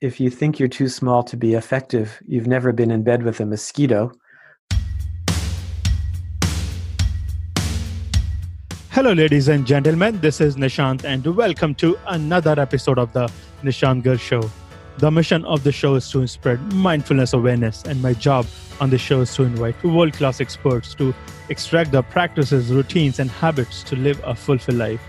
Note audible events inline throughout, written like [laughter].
if you think you're too small to be effective, you've never been in bed with a mosquito. Hello, ladies and gentlemen. This is Nishant, and welcome to another episode of the Nishant Garg Show. The mission of the show is to spread mindfulness awareness, and my job on the show is to invite world class experts to extract the practices, routines, and habits to live a fulfilled life.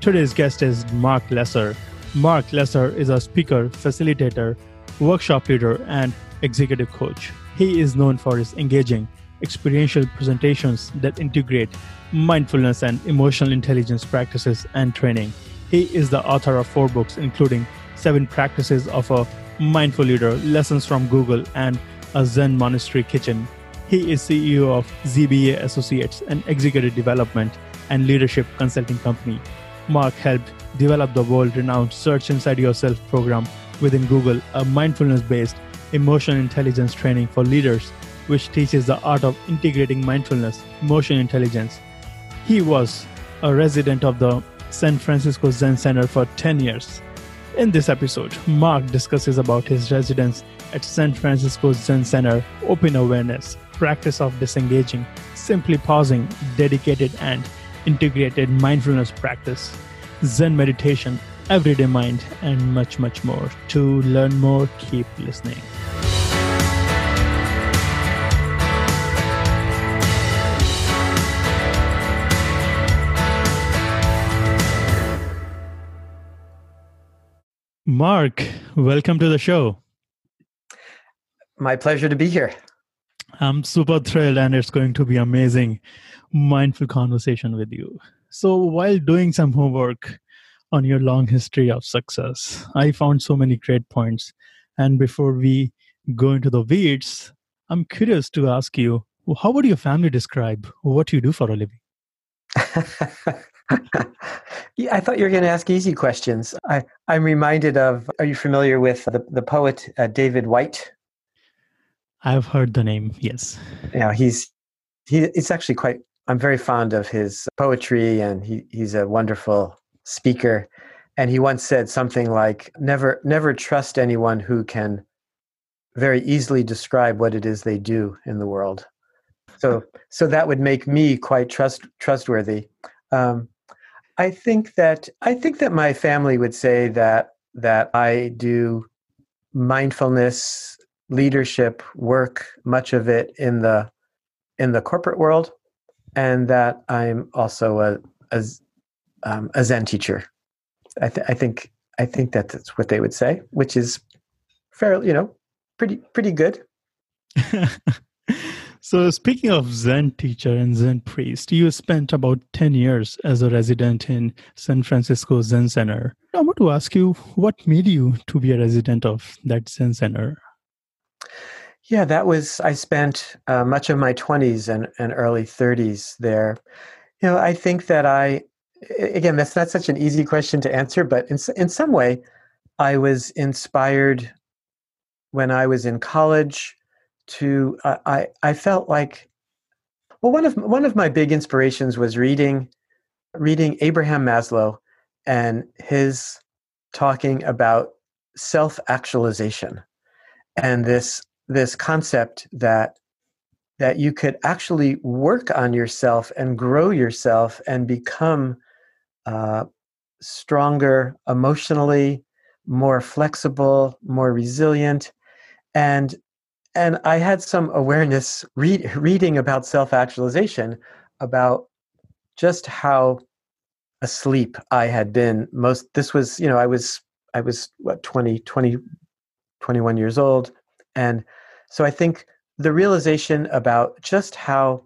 Today's guest is Marc Lesser. Marc Lesser is a speaker, facilitator, workshop leader, and executive coach. He is known for his engaging, experiential presentations that integrate mindfulness and emotional intelligence practices and training. He is the author of four books, including Seven Practices of a Mindful Leader, Lessons from Google, and A Zen Monastery Kitchen. He is CEO of ZBA Associates, an executive development and leadership consulting company. Marc helped develop the world renowned Search Inside Yourself program within Google, a mindfulness based emotional intelligence training for leaders, which teaches the art of integrating mindfulness, emotional intelligence. He was a resident of the San Francisco Zen Center for 10 years. In this episode, Marc discusses about his residence at San Francisco Zen Center, open awareness, practice of disengaging, simply pausing, dedicated and integrated mindfulness practice, Zen meditation, everyday mind, and much, much more. To learn more, keep listening. Marc, welcome to the show. My pleasure to be here. I'm super thrilled, and it's going to be amazing, mindful conversation with you. So, while doing some homework on your long history of success, I found so many great points. And before we go into the weeds, I'm curious to ask you how would your family describe what you do for a living? [laughs] yeah, I thought you were going to ask easy questions. I, I'm reminded of, are you familiar with the, the poet uh, David Whyte? I've heard the name, yes. Yeah, he's, he, it's actually quite, I'm very fond of his poetry and he, he's a wonderful speaker. And he once said something like, never, never trust anyone who can very easily describe what it is they do in the world. So, so that would make me quite trust, trustworthy. Um, I think that I think that my family would say that that I do mindfulness leadership work, much of it in the in the corporate world, and that I'm also a a, um, a Zen teacher. I, th- I think I think that that's what they would say, which is fairly, you know, pretty pretty good. [laughs] So, speaking of Zen teacher and Zen priest, you spent about 10 years as a resident in San Francisco Zen Center. I want to ask you, what made you to be a resident of that Zen Center? Yeah, that was, I spent uh, much of my 20s and, and early 30s there. You know, I think that I, again, that's not such an easy question to answer, but in, in some way, I was inspired when I was in college to uh, I I felt like well one of one of my big inspirations was reading reading Abraham Maslow and his talking about self actualization and this this concept that that you could actually work on yourself and grow yourself and become uh, stronger emotionally more flexible more resilient. And and I had some awareness read, reading about self actualization about just how asleep I had been most this was you know I was I was what 20 20 21 years old and so I think the realization about just how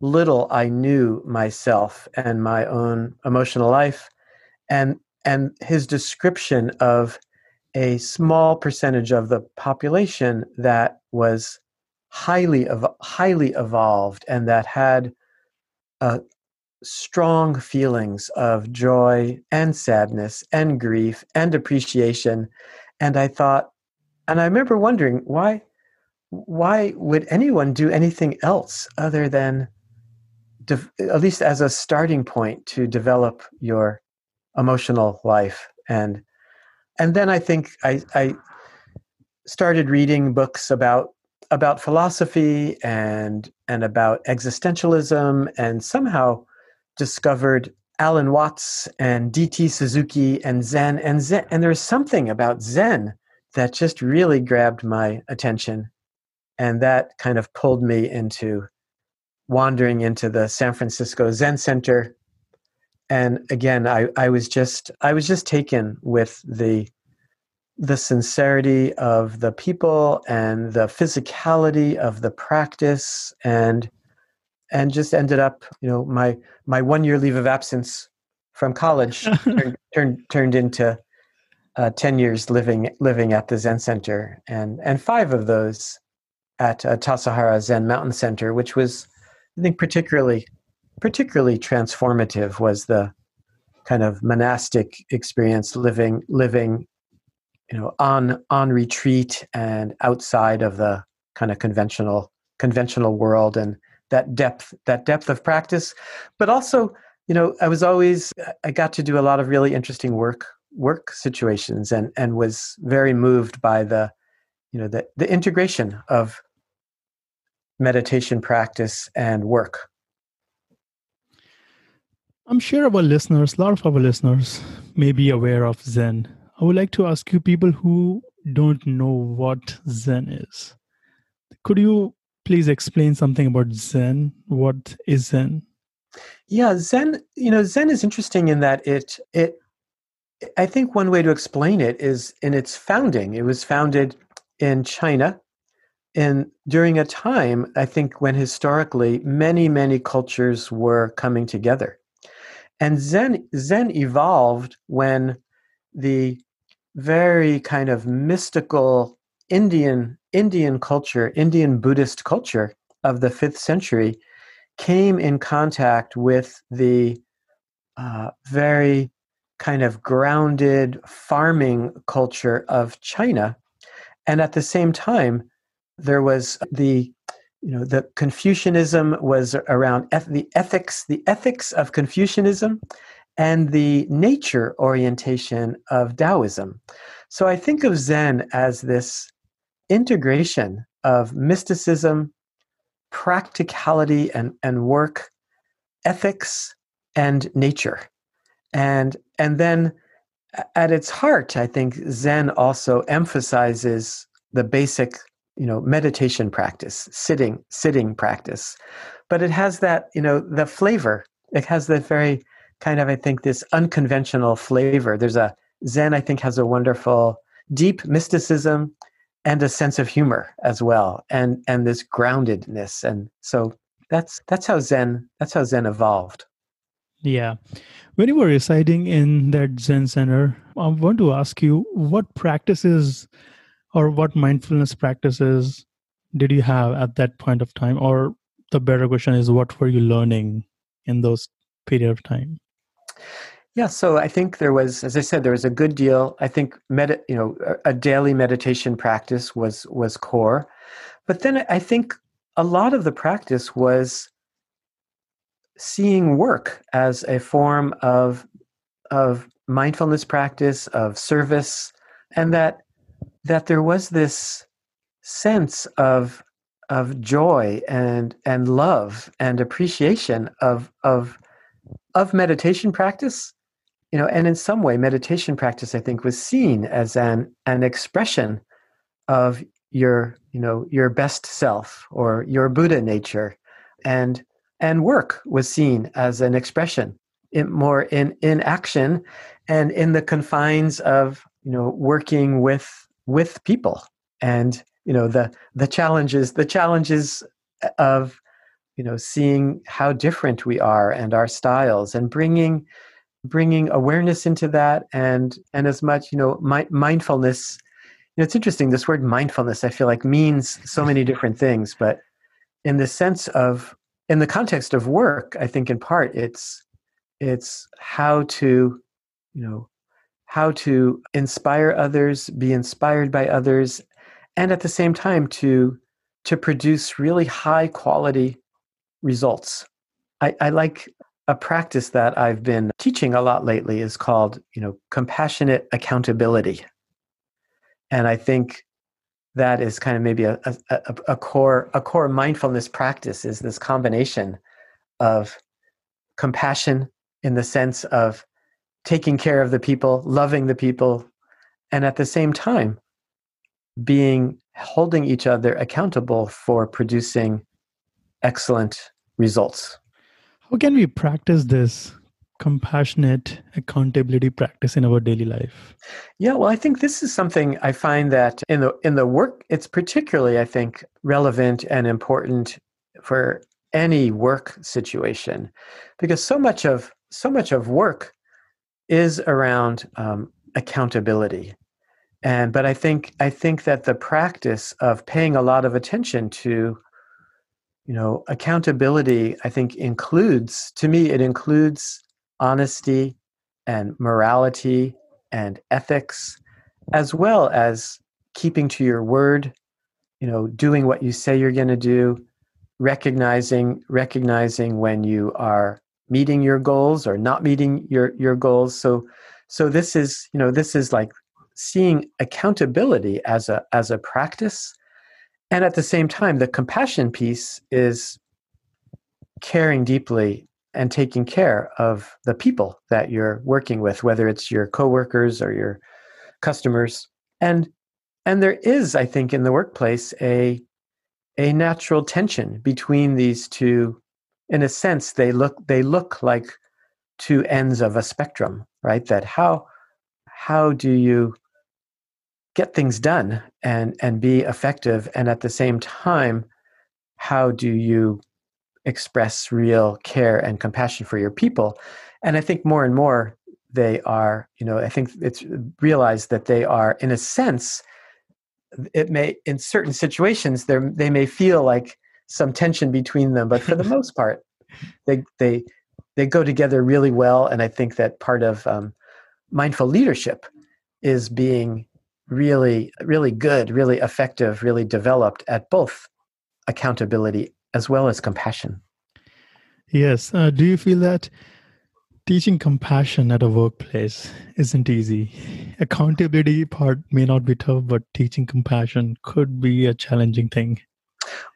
little I knew myself and my own emotional life and and his description of a small percentage of the population that was highly highly evolved and that had uh, strong feelings of joy and sadness and grief and appreciation. And i thought and i remember wondering why why would anyone do anything else other than de- at least as a starting point to develop your emotional life? And and then I think I, I started reading books about about philosophy and and about existentialism and somehow discovered Alan Watts and DT Suzuki and Zen and Zen and there's something about Zen that just really grabbed my attention and that kind of pulled me into wandering into the San Francisco Zen Center. And again I, I was just I was just taken with the the sincerity of the people and the physicality of the practice and and just ended up you know my my one year leave of absence from college [laughs] turned, turned turned into uh, 10 years living living at the zen center and and five of those at uh, Tassajara Zen Mountain Center, which was, I think, particularly particularly transformative. Was the kind of monastic experience living living you know on on retreat and outside of the kind of conventional conventional world and that depth that depth of practice but also you know i was always i got to do a lot of really interesting work work situations and and was very moved by the you know the the integration of meditation practice and work i'm sure our listeners a lot of our listeners may be aware of zen I would like to ask you people who don't know what Zen is. Could you please explain something about Zen? What is Zen? Yeah, Zen, you know, Zen is interesting in that it it I think one way to explain it is in its founding. It was founded in China in during a time I think when historically many many cultures were coming together. And Zen Zen evolved when the very kind of mystical Indian Indian culture, Indian Buddhist culture of the fifth century came in contact with the uh, very kind of grounded farming culture of China, and at the same time, there was the you know the Confucianism was around eth- the ethics the ethics of Confucianism and the nature orientation of Taoism. So I think of Zen as this integration of mysticism, practicality and, and work, ethics, and nature. And, and then at its heart, I think Zen also emphasizes the basic you know meditation practice sitting sitting practice but it has that you know the flavor it has that very kind of, I think, this unconventional flavor. There's a Zen, I think, has a wonderful deep mysticism and a sense of humor as well, and and this groundedness. And so that's that's how Zen that's how Zen evolved. Yeah. When you were residing in that Zen center, I want to ask you what practices or what mindfulness practices did you have at that point of time? Or the better question is, what were you learning in those period of time? Yeah, so I think there was, as I said, there was a good deal. I think med- you know, a daily meditation practice was was core, but then I think a lot of the practice was seeing work as a form of of mindfulness practice, of service, and that that there was this sense of of joy and and love and appreciation of of of meditation practice. You know and in some way meditation practice i think was seen as an an expression of your you know your best self or your buddha nature. And and work was seen as an expression in more in in action and in the confines of you know working with with people. And you know the the challenges the challenges of you know seeing how different we are and our styles and bringing bringing awareness into that and and as much you know mi- mindfulness. You know it's interesting this word mindfulness i feel like means so many different things but in the sense of in the context of work i think in part it's it's how to you know how to inspire others be inspired by others and at the same time to to produce really high quality results I, I like a practice that I've been teaching a lot lately is called, you know, compassionate accountability. And I think that is kind of maybe a, a, a core a core mindfulness practice is this combination of compassion in the sense of taking care of the people, loving the people, and at the same time being holding each other accountable for producing excellent results. How can we practice this compassionate accountability practice in our daily life? Yeah, well, I think this is something I find that in the in the work it's particularly I think relevant and important for any work situation because so much of so much of work is around um, accountability and but i think i think that the practice of paying a lot of attention to you know accountability i think includes to me it includes honesty and morality and ethics as well as keeping to your word you know doing what you say you're going to do recognizing recognizing when you are meeting your goals or not meeting your your goals. So so this is you know this is like seeing accountability as a as a practice. And at the same time the compassion piece is caring deeply and taking care of the people that you're working with whether it's your coworkers or your customers. And and there is i think in the workplace a a natural tension between these two. In a sense they look they look like two ends of a spectrum right? That how how do you get things done and and be effective? And at the same time how do you express real care and compassion for your people. And i think more and more they are you know i think it's realized that they are in a sense it may in certain situations they may feel like some tension between them but for the [laughs] most part they they they go together really well. And i think that part of um, mindful leadership is being really really good really effective really developed at both accountability as well as compassion. Yes uh, do you feel that teaching compassion at a workplace isn't easy? Accountability part may not be tough but teaching compassion could be a challenging thing.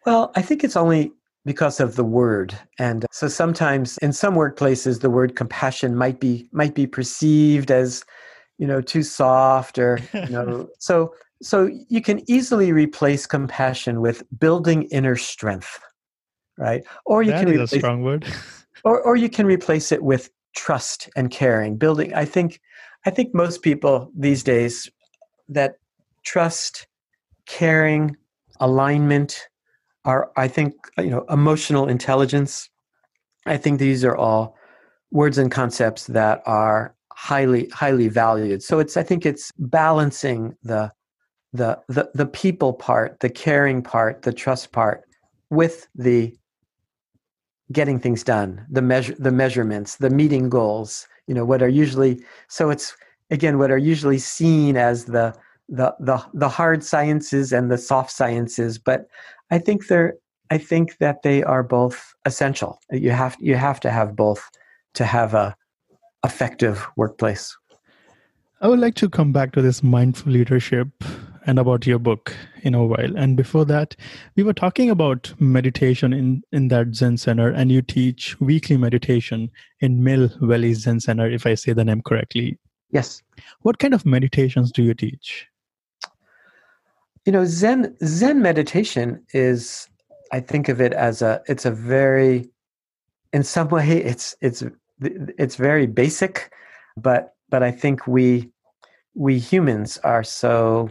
Well, I think it's only because of the word and so sometimes in some workplaces the word compassion might be might be perceived as you know too soft or you know [laughs] so so you can easily replace compassion with building inner strength right? Or you that can replace, a strong word. [laughs] or or you can replace it with trust and caring building i think i think most people these days that trust caring alignment are i think you know emotional intelligence. I think these are all words and concepts that are highly highly valued. So it's i think it's balancing the the the, the people part the caring part the trust part with the getting things done the measure the measurements the meeting goals you know what are usually so it's again what are usually seen as the the the, the hard sciences and the soft sciences but I think they're I think that they are both essential. You have you have to have both to have a effective workplace. I would like to come back to this mindful leadership and about your book in a while. And before that, we were talking about meditation in, in that Zen Center, and you teach weekly meditation in Mill Valley Zen Center, if I say the name correctly. Yes. What kind of meditations do you teach? you know zen zen meditation is i think of it as a it's a very in some way it's it's it's very basic but but i think we we humans are so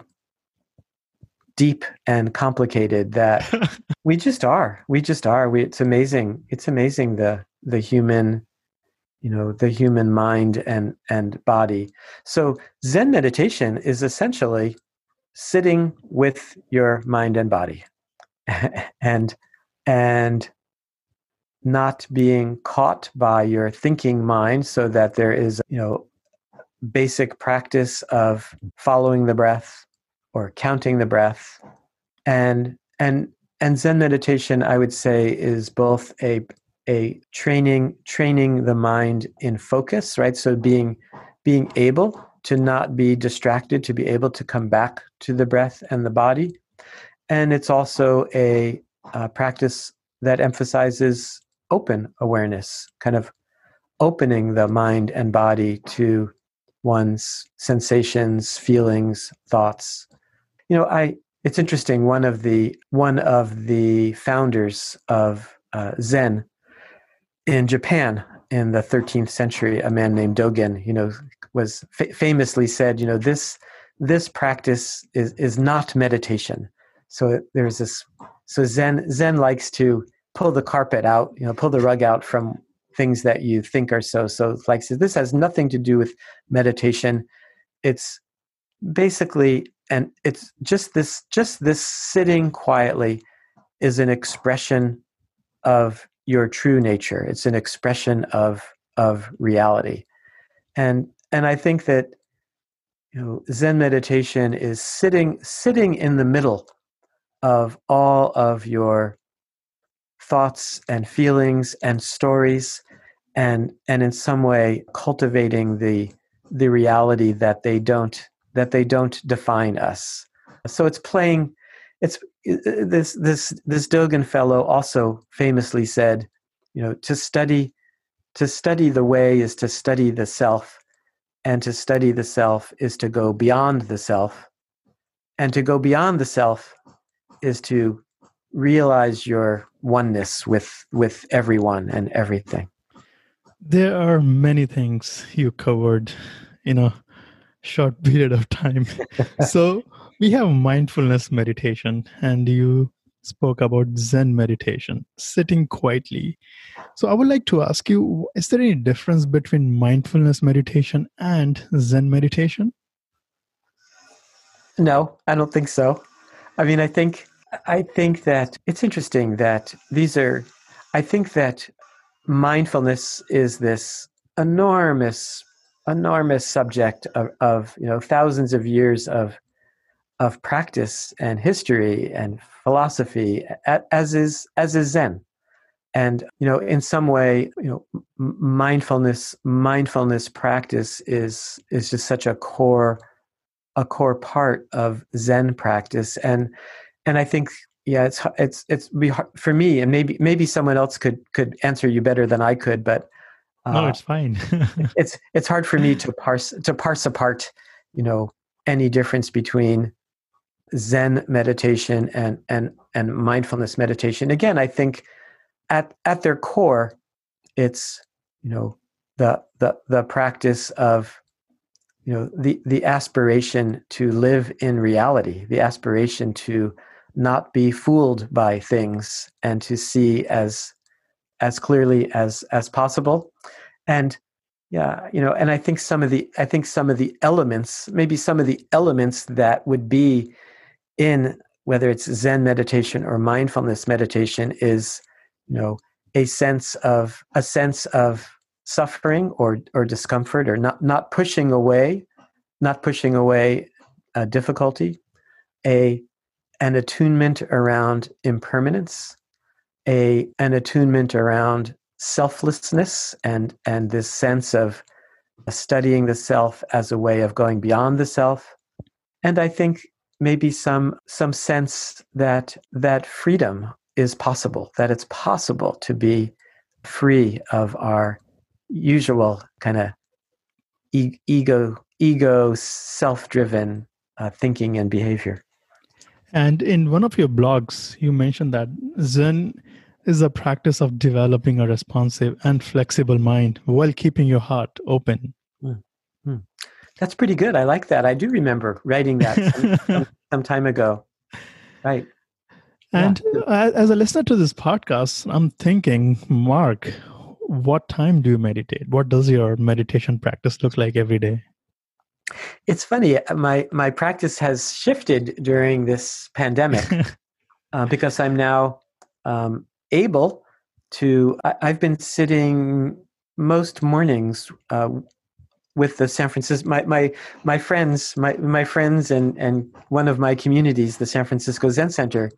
deep and complicated that [laughs] we just are. We just are. We it's amazing. It's amazing the the human you know the human mind and and body. So zen meditation is essentially sitting with your mind and body [laughs] and and not being caught by your thinking mind so that there is you know basic practice of following the breath or counting the breath. And and and zen meditation i would say is both a a training training the mind in focus right? So being being able to not be distracted, to be able to come back to the breath and the body, And it's also a, a practice that emphasizes open awareness, kind of opening the mind and body to one's sensations, feelings, thoughts. You know, I it's interesting. One of the one of the founders of uh, Zen in Japan in the 13th century, a man named Dogen, you know, was fa- famously said, you know, this this practice is is not meditation. So there's this. So Zen Zen likes to pull the carpet out, you know, pull the rug out from things that you think are so. So like so this has nothing to do with meditation. It's basically and it's just this just this sitting quietly is an expression of your true nature. It's an expression of of reality. And and I think that you know Zen meditation is sitting sitting in the middle of all of your thoughts and feelings and stories and and in some way cultivating the the reality that they don't that they don't define us. So it's playing it's this this this dogen fellow also famously said you know to study to study the way is to study the self and to study the self is to go beyond the self and to go beyond the self is to realize your oneness with with everyone and everything. There are many things you covered you a short [laughs] period of time. [laughs] So we have mindfulness meditation and you spoke about zen meditation sitting quietly. So i would like to ask you is there any difference between mindfulness meditation and zen meditation? No i don't think so. I mean i think I think that it's interesting that these are, I think that mindfulness is this enormous, enormous subject of, of you know, thousands of years of, of practice and history and philosophy, as is, as is Zen. And, you know, in some way, you know, mindfulness, mindfulness practice is, is just such a core, a core part of Zen practice. And, and I think yeah, it's it's it's be hard for me, and maybe maybe someone else could could answer you better than I could, but uh, no, it's fine. [laughs] it's it's hard for me to parse to parse apart, you know, any difference between Zen meditation and and and mindfulness meditation. Again, I think at at their core, it's you know the the the practice of you know the the aspiration to live in reality, the aspiration to not be fooled by things and to see as as clearly as as possible. And yeah you know and i think some of the i think some of the elements maybe some of the elements that would be in whether it's zen meditation or mindfulness meditation is you know a sense of a sense of suffering or or discomfort or not not pushing away not pushing away a difficulty a an attunement around impermanence, a an attunement around selflessness and and this sense of studying the self as a way of going beyond the self. And i think maybe some some sense that that freedom is possible that it's possible to be free of our usual kind of e- ego ego self-driven uh, thinking and behavior. And in one of your blogs, you mentioned that Zen is a practice of developing a responsive and flexible mind while keeping your heart open. Mm-hmm. That's pretty good. I like that. I do remember writing that some, [laughs] some, time ago. Right. And yeah. as a listener to this podcast, I'm thinking, Marc, what time do you meditate? What does your meditation practice look like every day? It's funny. Uh, my my practice has shifted during this pandemic [laughs] uh, because I'm now um, able to. I, have been sitting most mornings uh, with the San Francisco my my my friends my my friends and and one of my communities, the San Francisco Zen Center,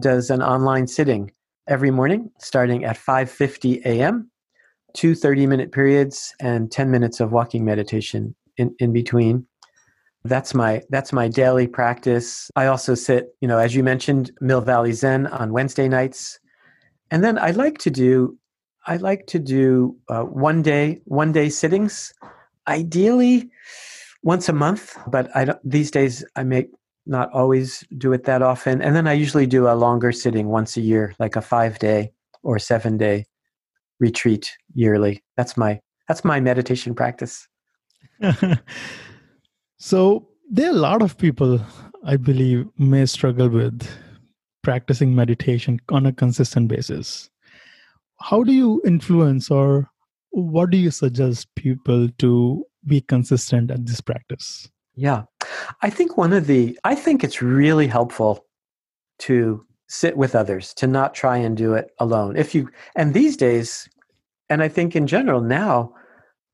does an online sitting every morning starting at 5:50 a.m. Two 30 minute periods and 10 minutes of walking meditation in, in between. That's my that's my daily practice. I also sit, you know, as you mentioned, Mill Valley Zen on Wednesday nights, and then I like to do I like to do uh, one day one day sittings, ideally once a month. But I don't, these days I make not always do it that often, and then I usually do a longer sitting once a year, like a five day or seven day retreat yearly. That's my that's my meditation practice. [laughs] so there are a lot of people I believe may struggle with practicing meditation on a consistent basis. How do you influence or what do you suggest people to be consistent at this practice? Yeah. I think one of the I think it's really helpful to sit with others, to not try and do it alone. If you and these days and I think in general now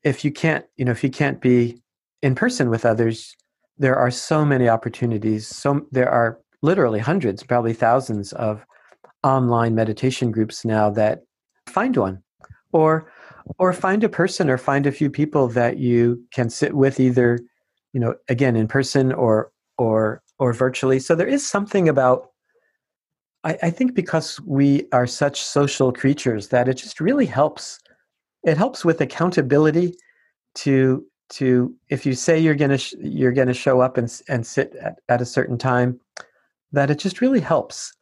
if you can't, you know, if you can't be in person with others, there are so many opportunities. So there are literally hundreds, probably thousands of online meditation groups now that find one or or find a person or find a few people that you can sit with either you know again in person or or or virtually. So there is something about I, I think because we are such social creatures that it just really helps. It helps with accountability to to if you say you're to sh- you're to show up and and sit at, at a certain time that it just really helps.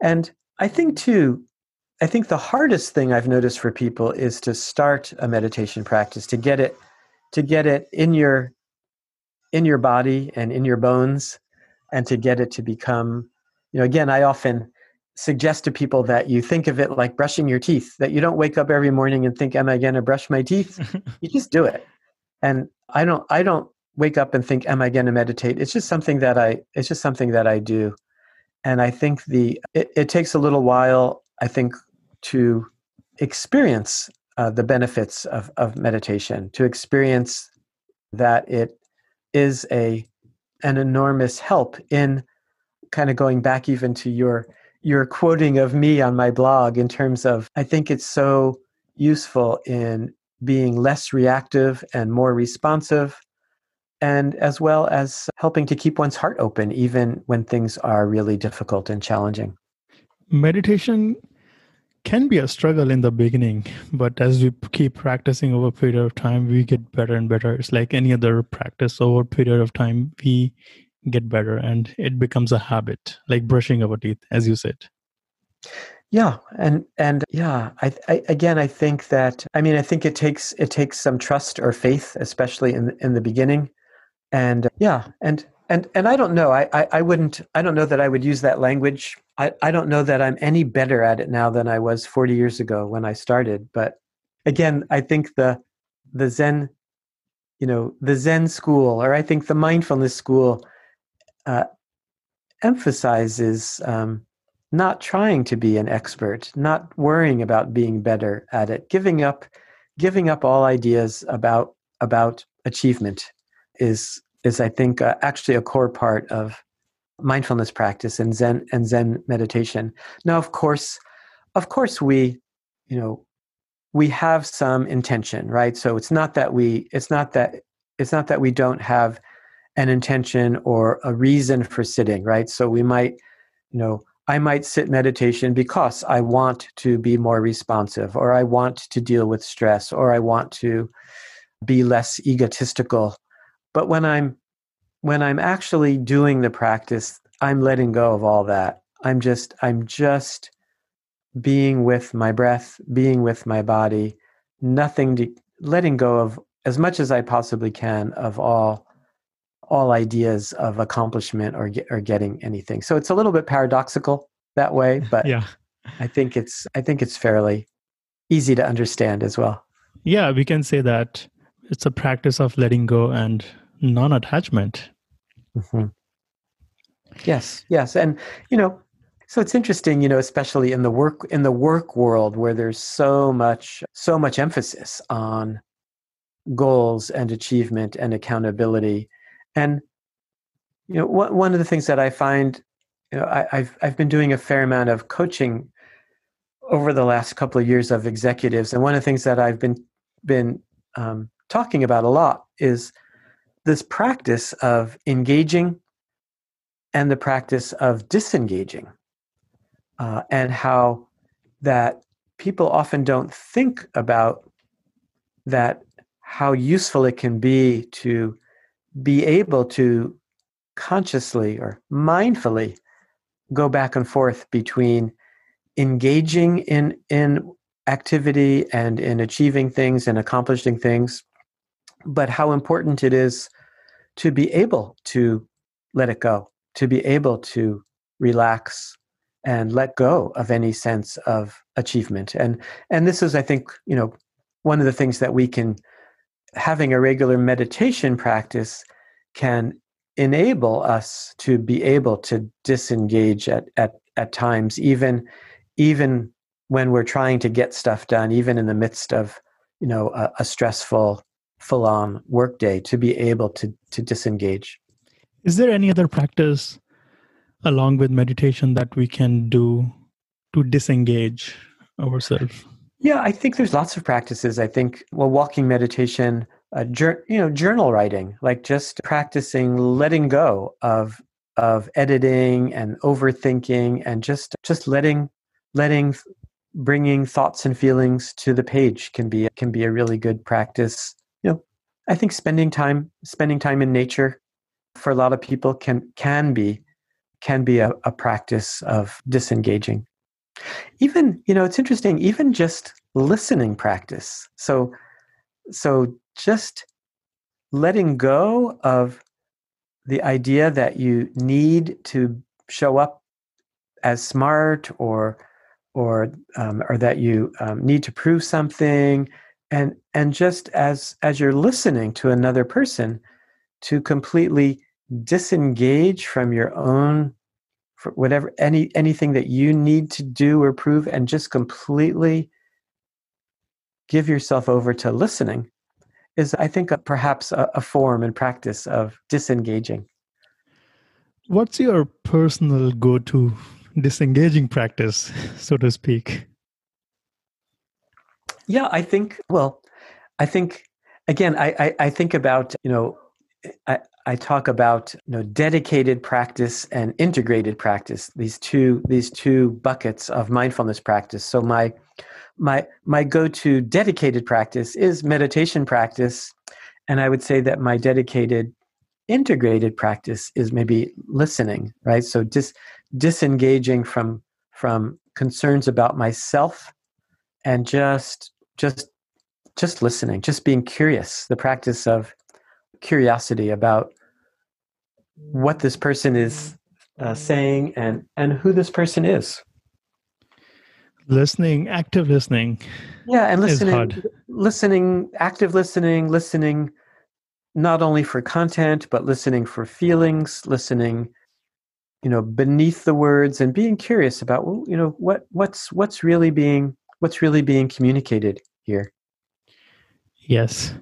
And i think too i think the hardest thing i've noticed for people is to start a meditation practice to get it to get it in your in your body and in your bones and to get it to become you know again i often suggest to people that you think of it like brushing your teeth that you don't wake up every morning and think am i going to brush my teeth? [laughs] You just do it. And i don't i don't wake up and think am i going to meditate? It's just something that i it's just something that i do and i think the it, it takes a little while i think to experience uh, the benefits of, of meditation to experience that it is a an enormous help in kind of going back even to your your quoting of me on my blog in terms of I think it's so useful in being less reactive and more responsive and as well as helping to keep one's heart open even when things are really difficult and challenging. Meditation can be a struggle in the beginning, but as we keep practicing over a period of time, we get better and better. It's like any other practice over a period of time, we get better and it becomes a habit like brushing our teeth as you said yeah and and yeah I, I, again i think that i mean i think it takes it takes some trust or faith especially in in the beginning and yeah and and and i don't know. I, I i wouldn't i don't know that i would use that language. I i don't know that i'm any better at it now than i was 40 years ago when i started. But again i think the the zen you know the zen school or i think the mindfulness school uh, emphasizes um, not trying to be an expert, not worrying about being better at it, giving up, giving up all ideas about about achievement is is I think uh, actually a core part of mindfulness practice and Zen and Zen meditation. Now, of course, of course, we, you know, we have some intention, right? So it's not that we, it's not that it's not that we don't have an intention or a reason for sitting, right? So we might, you know, I might sit meditation because I want to be more responsive, or I want to deal with stress, or I want to be less egotistical. But when I'm when I'm actually doing the practice, I'm letting go of all that. I'm just I'm just being with my breath, being with my body, nothing to letting go of as much as I possibly can of all all ideas of accomplishment or get, or getting anything. So it's a little bit paradoxical that way, [laughs] but yeah. I think it's I think it's fairly easy to understand as well. Yeah, we can say that it's a practice of letting go and non-attachment. Mm-hmm. Yes, yes, and you know, so it's interesting, you know, especially in the work in the work world where there's so much so much emphasis on goals and achievement and accountability and you know, one one of the things that I find, you know, I, I've I've been doing a fair amount of coaching over the last couple of years of executives, and one of the things that I've been been um, talking about a lot is this practice of engaging and the practice of disengaging, uh, and how that people often don't think about that how useful it can be to be able to consciously or mindfully go back and forth between engaging in in activity and in achieving things and accomplishing things but how important it is to be able to let it go to be able to relax and let go of any sense of achievement. And and this is i think you know one of the things that we can having a regular meditation practice can enable us to be able to disengage at at at times even even when we're trying to get stuff done even in the midst of you know a, a stressful full on workday to be able to to disengage. Is there any other practice along with meditation that we can do to disengage ourselves? Yeah i think there's lots of practices. I think well walking meditation uh, jur- you know journal writing like just practicing letting go of of editing and overthinking and just just letting letting bringing thoughts and feelings to the page can be can be a really good practice i think spending time spending time in nature for a lot of people can can be can be a, a practice of disengaging. Even you know it's interesting even just listening practice. So so just letting go of the idea that you need to show up as smart or or um, or that you um, need to prove something and and just as as you're listening to another person to completely disengage from your own whatever any anything that you need to do or prove and just completely give yourself over to listening is, I think, a, perhaps a, a form and practice of disengaging. What's your personal go to disengaging practice, so to speak? Yeah, I think, well, I think, again, I, I, I think about, you know, I, I talk about you know dedicated practice and integrated practice these two these two buckets of mindfulness practice. So my my my go-to dedicated practice is meditation practice and i would say that my dedicated integrated practice is maybe listening right? So dis, disengaging from from concerns about myself and just just just listening just being curious the practice of curiosity about what this person is uh, saying and and who this person is. Listening active listening yeah and listening listening active listening listening not only for content but listening for feelings listening you know beneath the words and being curious about well, you know what what's what's really being what's really being communicated here yes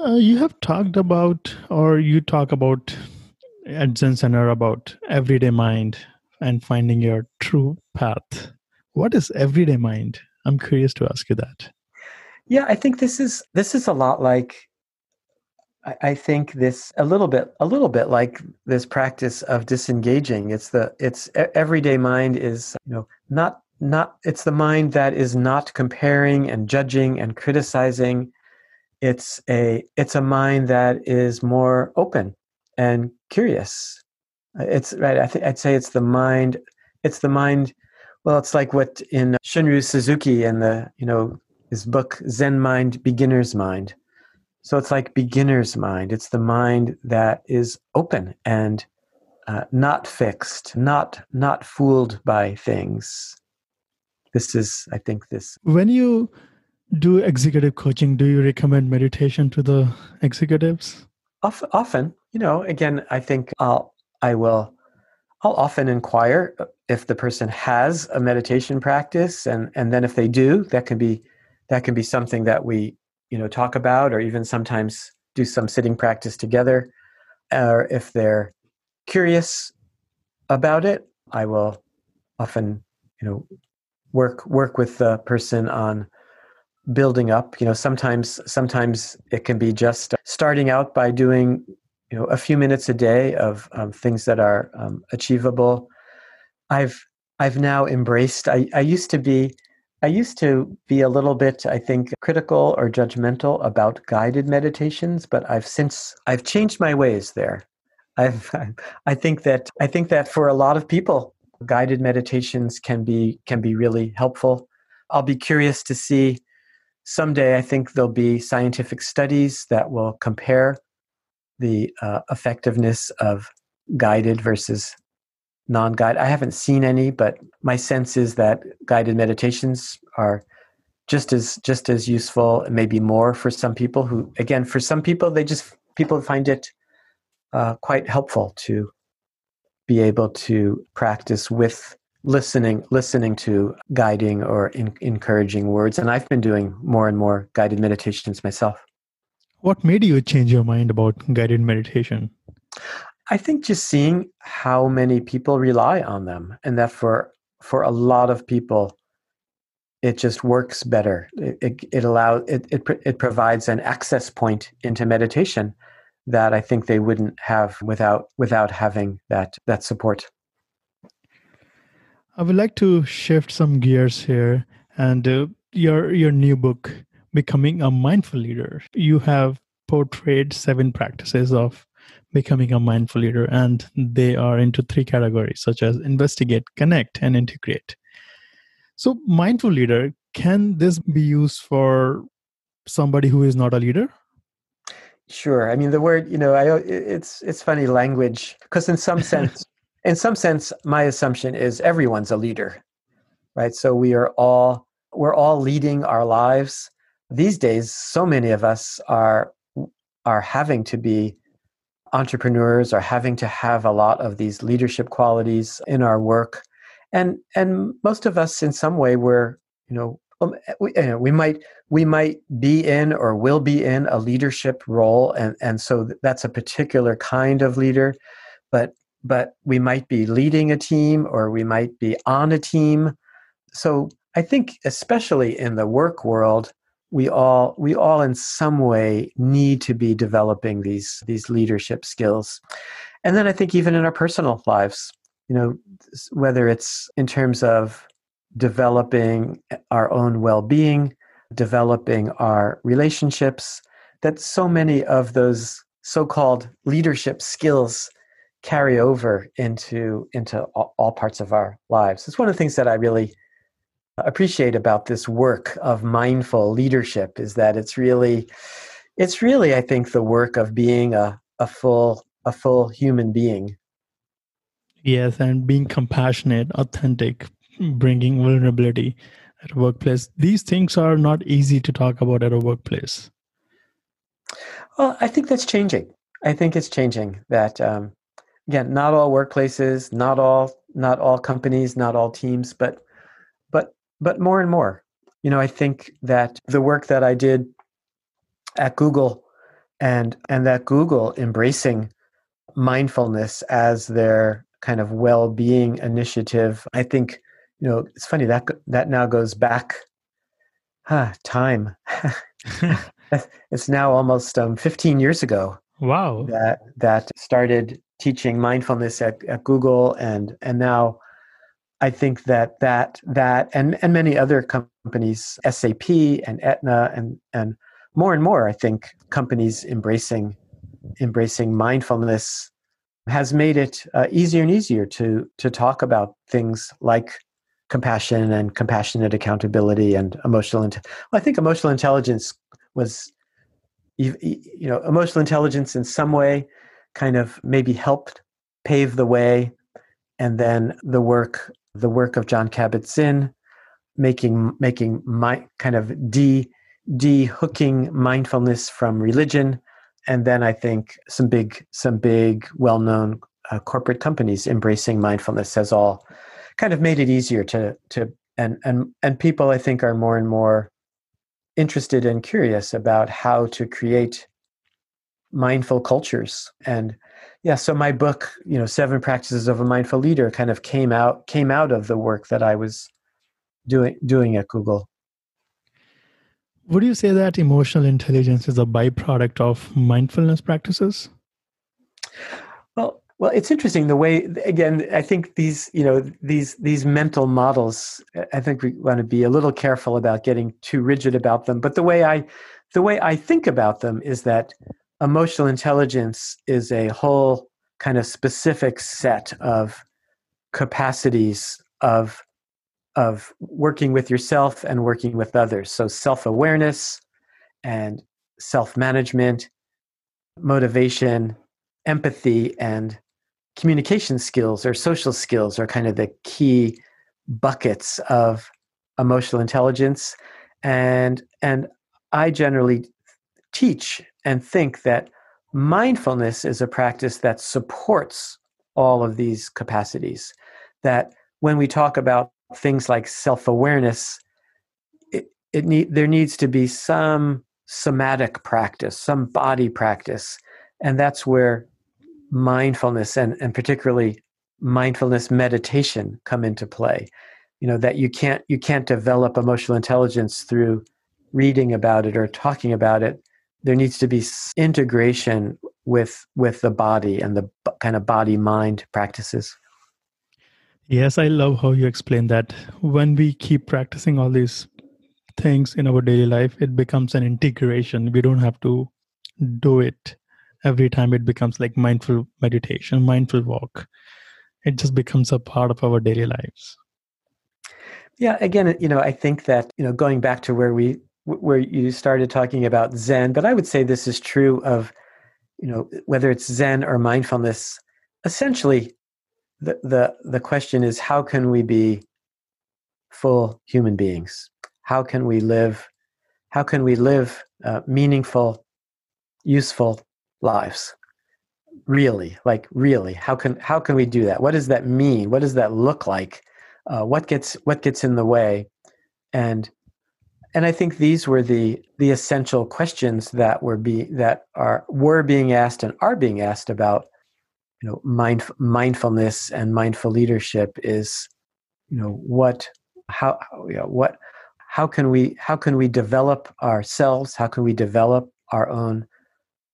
uh, you have talked about or you talk about at zen center about everyday mind and finding your true path what is everyday mind? I'm curious to ask you that. Yeah, I think this is this is a lot like I, I think this a little bit a little bit like this practice of disengaging. It's the it's everyday mind is you know not not it's the mind that is not comparing and judging and criticizing it's a it's a mind that is more open and curious it's right I think I'd say it's the mind it's the mind well, it's like what in Shunryu Suzuki and the, you know, his book Zen Mind, Beginner's Mind. So it's like beginner's mind. It's the mind that is open and uh, not fixed, not not fooled by things. This is, I think, this. When you do executive coaching, do you recommend meditation to the executives? Often, you know. Again, I think I'll I will I'll often inquire if the person has a meditation practice, and and then if they do, that can be that can be something that we you know talk about, or even sometimes do some sitting practice together. Or if they're curious about it, I will often you know work work with the person on building up. You know sometimes sometimes it can be just starting out by doing you know a few minutes a day of um, things that are um, achievable. I've i've now embraced I, I used to be i used to be a little bit i think critical or judgmental about guided meditations but i've since i've changed my ways there. I've [laughs] i think that i think that for a lot of people guided meditations can be can be really helpful. I'll be curious to see someday i think there'll be scientific studies that will compare the uh, effectiveness of guided versus non-guided i haven't seen any but my sense is that guided meditations are just as just as useful maybe more for some people who again for some people they just people find it uh, quite helpful to be able to practice with listening listening to guiding or in, encouraging words. And i've been doing more and more guided meditations myself. What made you change your mind about guided meditation? I think just seeing how many people rely on them and that for for a lot of people it just works better. It, it, it allows it, it, it provides an access point into meditation that i think they wouldn't have without without having that that support I would like to shift some gears here and uh, your your new book becoming a mindful leader. You have portrayed seven practices of becoming a mindful leader and they are into three categories such as investigate, connect and integrate. So mindful leader can this be used for somebody who is not a leader? Sure. I mean, the word, you know, I, uh, it's it's funny language because in some [laughs] sense, in some sense, my assumption is everyone's a leader, right? So we are all we're all leading our lives these days. So many of us are are having to be entrepreneurs, are having to have a lot of these leadership qualities in our work, and and most of us, in some way, we're you know um, we, you know, we might we might be in or will be in a leadership role and and so that's a particular kind of leader but but we might be leading a team or we might be on a team. So I think especially in the work world, we all we all in some way need to be developing these these leadership skills. And then I think even in our personal lives, you know, whether it's in terms of developing our own well-being, developing our relationships, that so many of those so-called leadership skills carry over into into all, all parts of our lives. It's one of the things that I really appreciate about this work of mindful leadership is that it's really it's really I think the work of being a, a full a full human being. Yes, and being compassionate, authentic, bringing vulnerability at a workplace. These things are not easy to talk about at a workplace. Well, I think that's changing. I think it's changing that um, again, not all workplaces, not all not all companies, not all teams, but but but more and more. You know, I think that the work that I did at Google and and that Google embracing mindfulness as their kind of well-being initiative, I think you know it's funny that that now goes back huh, time. [laughs] it's now almost um, 15 years ago. Wow. That that started teaching mindfulness at, at Google and and now I think that that that and and many other companies, SAP and Aetna and and more and more, I think companies embracing embracing mindfulness has made it uh, easier and easier to to talk about things like compassion and compassionate accountability and emotional. Int- well, I think emotional intelligence was, you, know, emotional intelligence in some way kind of maybe helped pave the way and then the work the work of Jon Kabat-Zinn making making my kind of de de hooking mindfulness from religion and then I think some big some big well-known uh, corporate companies embracing mindfulness has all kind of made it easier to to and and and people I think are more and more interested and curious about how to create mindful cultures and yeah so my book you know seven practices of a mindful leader kind of came out came out of the work that i was doing doing at google would you say that emotional intelligence is a byproduct of mindfulness practices? Well, it's interesting the way again. I think these, you know, these these mental models. I think we want to be a little careful about getting too rigid about them. But the way I, the way I think about them is that emotional intelligence is a whole kind of specific set of capacities of of working with yourself and working with others. So self awareness and self management, motivation, empathy, and communication skills or social skills are kind of the key buckets of emotional intelligence. And, and I generally teach and think that mindfulness is a practice that supports all of these capacities. That when we talk about things like self-awareness it, it need there needs to be some somatic practice some body practice and that's where mindfulness and, and particularly mindfulness meditation come into play you know that you can't you can't develop emotional intelligence through reading about it or talking about it there needs to be integration with with the body and the kind of body mind practices Yes, I love how you explain that. When we keep practicing all these things in our daily life, it becomes an integration. We don't have to do it every time. It becomes like mindful meditation, mindful walk. It just becomes a part of our daily lives. Yeah, again, you know, I think that, you know, going back to where we where you started talking about zen, but I would say this is true of, you know, whether it's zen or mindfulness, essentially the, the, the question is how can we be full human beings? How can we live? How can we live uh, meaningful, useful lives? Really, like really, how can how can we do that? What does that mean? What does that look like? Uh, what gets what gets in the way? And and I think these were the the essential questions that were be that are were being asked and are being asked about you know mind, mindfulness and mindful leadership is you know what how you know, what how can we how can we develop ourselves how can we develop our own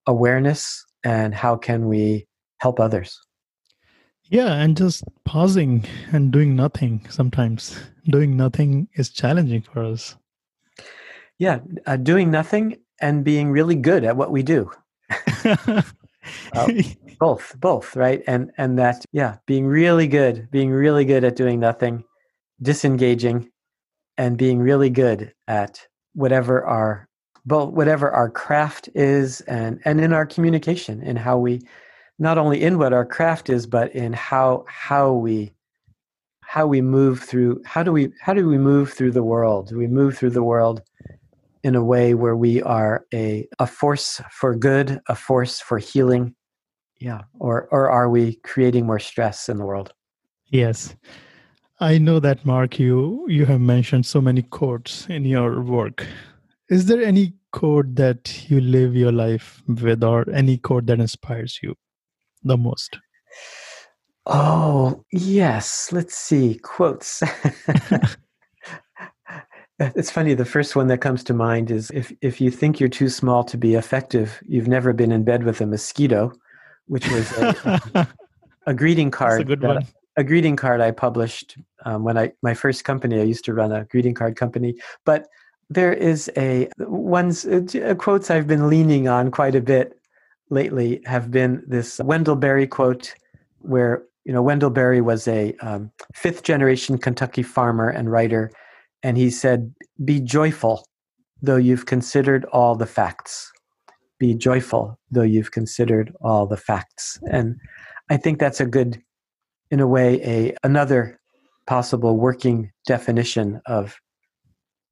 awareness and how can we help others? Yeah and just pausing and doing nothing sometimes. Doing nothing is challenging for us. Yeah uh, doing nothing and being really good at what we do. [laughs] Uh, both both right? And and that yeah being really good being really good at doing nothing disengaging and being really good at whatever our both whatever our craft is and and in our communication in how we not only in what our craft is but in how how we how we move through how do we how do we move through the world do we move through the world in a way where we are a, a force for good, a force for healing? Yeah. Or, or are we creating more stress in the world? Yes. I know that, Marc, you, you have mentioned so many quotes in your work. Is there any quote that you live your life with, or any code that inspires you the most? Oh, yes. Let's see. Quotes. [laughs] [laughs] It's funny. The first one that comes to mind is if, if you think you're too small to be effective, you've never been in bed with a mosquito, which was a, [laughs] a greeting card. a good one. A greeting card I published um, when I my first company. I used to run a greeting card company, but there is a one's uh, quotes I've been leaning on quite a bit lately have been this Wendell Berry quote, where you know Wendell Berry was a um, fifth generation Kentucky farmer and writer and he said, Be joyful, though you've considered all the facts. Be joyful, though you've considered all the facts. And I think that's a good, in a way, a another possible working definition of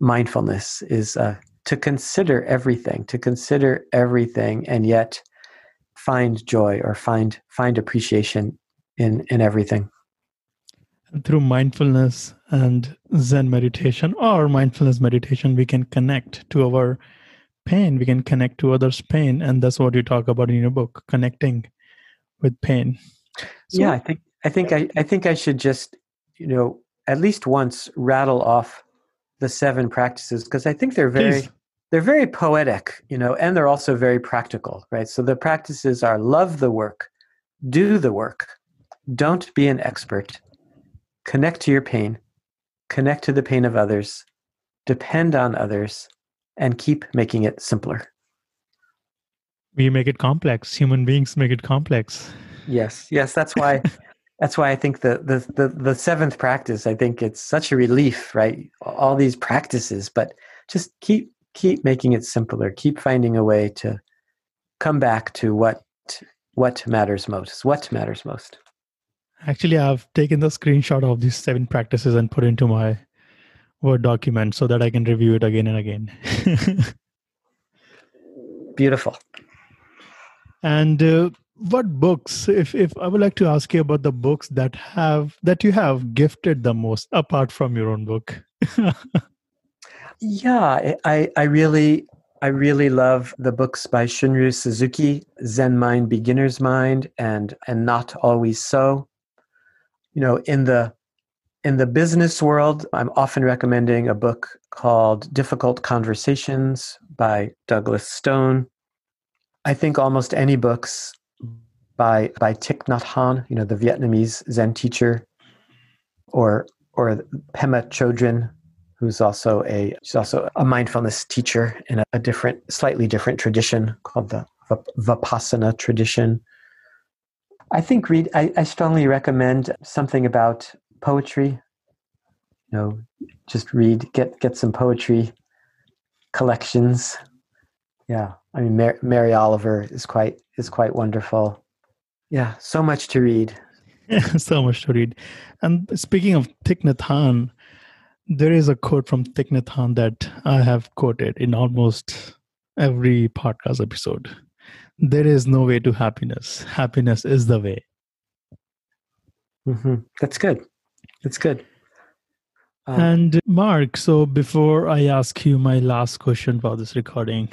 mindfulness is uh, to consider everything, to consider everything, and yet find joy or find find appreciation in in everything through mindfulness and Zen meditation or mindfulness meditation, we can connect to our pain. We can connect to others' pain, and that's what you talk about in your book, connecting with pain. So, yeah, I think I think I, I think I should just you know at least once rattle off the seven practices because I think they're very please, they're very poetic, you know, and they're also very practical, right? So the practices are love the work, do the work, don't be an expert, connect to your pain, connect to the pain of others, depend on others, and keep making it simpler. We make it complex. Human beings make it complex. Yes, yes, that's why [laughs] that's why I think the, the the the seventh practice, I think it's such a relief, right? All these practices, but just keep keep making it simpler. Keep finding a way to come back to what what matters most. What matters most. Actually, I've taken the screenshot of these seven practices and put into my Word document so that I can review it again and again. [laughs] Beautiful. And uh, what books, if, if I would like to ask you about the books that have that you have gifted the most apart from your own book? [laughs] yeah, I, I really I really love the books by Shunryu Suzuki, Zen Mind, Beginner's Mind, and and Not Always So. You know, in the in the business world, I'm often recommending a book called Difficult Conversations by Douglas Stone. I think almost any books by by Thich Nhat Hanh, you know, the Vietnamese Zen teacher, or or Pema Chodron, who's also a she's also a mindfulness teacher in a, a different, slightly different tradition called the Vipassana tradition. I think read. I, I strongly recommend something about poetry. You know, just read, get get some poetry collections. Yeah, I mean, Mary, Mary Oliver is quite is quite wonderful. Yeah, so much to read. [laughs] so much to read. And speaking of Thich Nhat Hanh, there is a quote from Thich Nhat Hanh that I have quoted in almost every podcast episode. There is no way to happiness. Happiness is the way. Mm-hmm. That's good. That's good. Um, and Marc, so before I ask you my last question for this recording,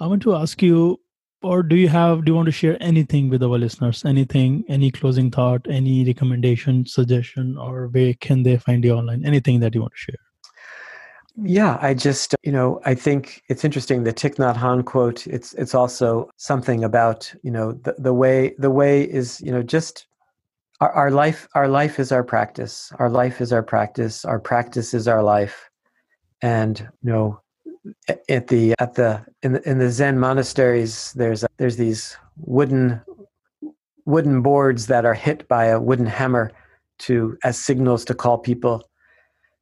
I want to ask you, or do you have, do you want to share anything with our listeners? Anything, any closing thought, any recommendation, suggestion, or where can they find you online? Anything that you want to share? Yeah, I just, you know, I think it's interesting the Thich Nhat quote. It's it's also something about, you know, the, the way the way is, you know, just our, our life our life is our practice our life is our practice our practice is our life and you know at the at the in the, in the zen monasteries there's there's these wooden wooden boards that are hit by a wooden hammer to as signals to call people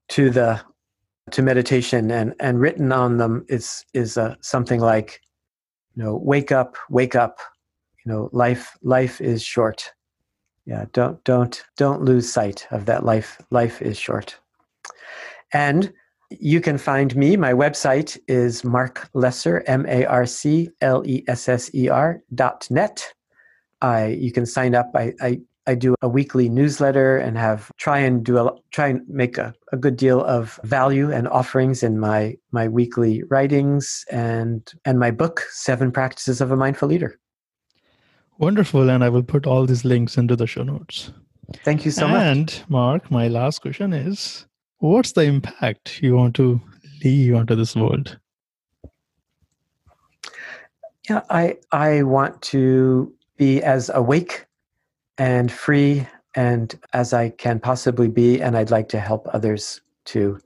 to the to meditation. And and written on them is is uh, something like you know wake up wake up. You know life life is short. Yeah don't don't don't lose sight of that life life is short. And you can find me my website is marc lesser m-a-r-c-l-e-s-s-e-r dot net i you can sign up i i, I do a weekly newsletter and have try and do a try and make a, a good deal of value and offerings in my my weekly writings and and my book seven practices of a mindful leader Wonderful. And I will put all these links into the show notes. Thank you so and, much. And Marc, my last question is what's the impact you want to leave onto this world? Yeah, I I want to be as awake and free and as I can possibly be, and I'd like to help others to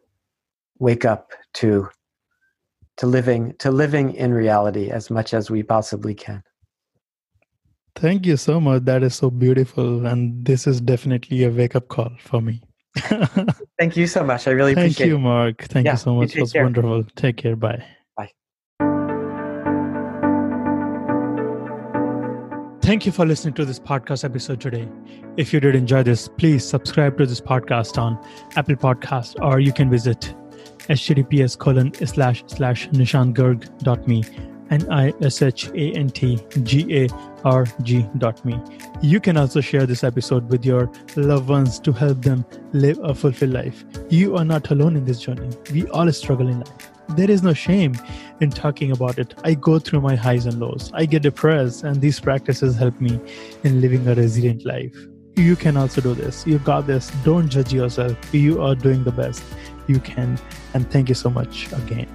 wake up to to living to living in reality as much as we possibly can. Thank you so much. That is so beautiful. And this is definitely a wake up call for me. [laughs] Thank you so much. I really Thank appreciate you, Marc. Thank yeah, you so much. You it was care. wonderful. Take care. Bye. Bye. Thank you for listening to this podcast episode today. If you did enjoy this, please subscribe to this podcast on Apple Podcast or you can visit https colon slash slash N-I-S-H-A-N-T-G-A-R-G dot me. You can also share this episode with your loved ones to help them live a fulfilled life. You are not alone in this journey. We all struggle in life. There is no shame in talking about it. I go through my highs and lows. I get depressed, and these practices help me in living a resilient life. You can also do this. You got this. Don't judge yourself. You are doing the best you can. And thank you so much again.